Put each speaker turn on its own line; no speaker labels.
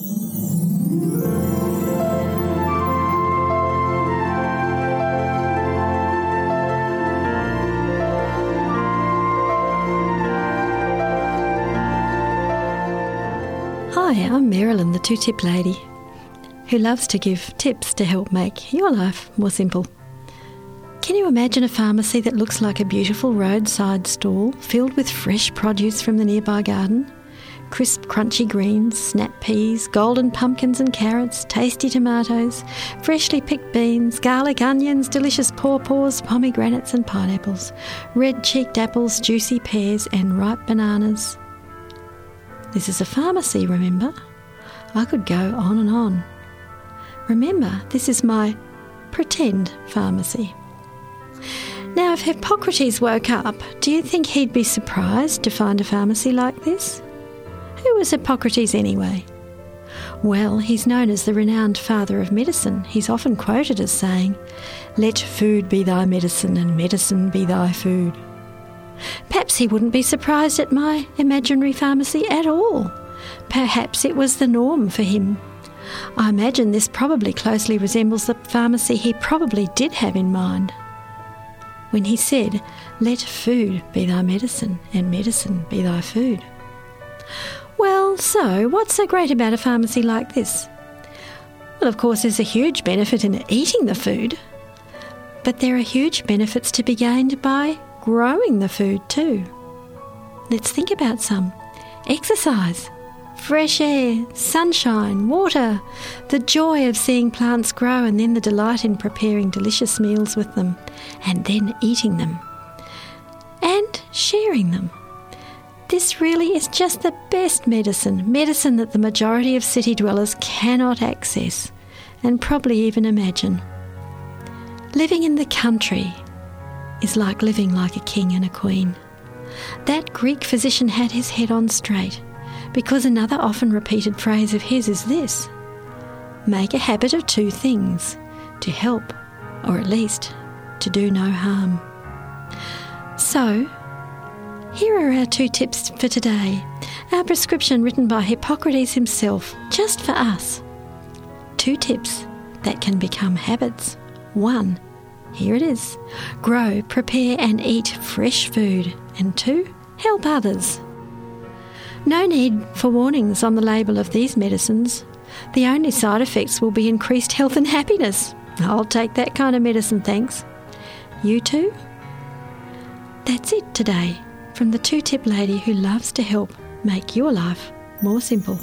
Hi, I'm Marilyn, the two tip lady, who loves to give tips to help make your life more simple. Can you imagine a pharmacy that looks like a beautiful roadside stall filled with fresh produce from the nearby garden? Crisp, crunchy greens, snap peas, golden pumpkins and carrots, tasty tomatoes, freshly picked beans, garlic, onions, delicious pawpaws, pomegranates and pineapples, red cheeked apples, juicy pears, and ripe bananas. This is a pharmacy, remember? I could go on and on. Remember, this is my pretend pharmacy. Now, if Hippocrates woke up, do you think he'd be surprised to find a pharmacy like this? Who was Hippocrates anyway? Well, he's known as the renowned father of medicine. He's often quoted as saying, Let food be thy medicine, and medicine be thy food. Perhaps he wouldn't be surprised at my imaginary pharmacy at all. Perhaps it was the norm for him. I imagine this probably closely resembles the pharmacy he probably did have in mind. When he said, Let food be thy medicine, and medicine be thy food. Well, so what's so great about a pharmacy like this? Well, of course, there's a huge benefit in eating the food, but there are huge benefits to be gained by growing the food too. Let's think about some exercise, fresh air, sunshine, water, the joy of seeing plants grow, and then the delight in preparing delicious meals with them, and then eating them, and sharing them. This really is just the best medicine, medicine that the majority of city dwellers cannot access and probably even imagine. Living in the country is like living like a king and a queen. That Greek physician had his head on straight, because another often repeated phrase of his is this Make a habit of two things to help, or at least to do no harm. So, here are our two tips for today. Our prescription written by Hippocrates himself, just for us. Two tips that can become habits. One, here it is grow, prepare, and eat fresh food. And two, help others. No need for warnings on the label of these medicines. The only side effects will be increased health and happiness. I'll take that kind of medicine, thanks. You too? That's it today from the two tip lady who loves to help make your life more simple.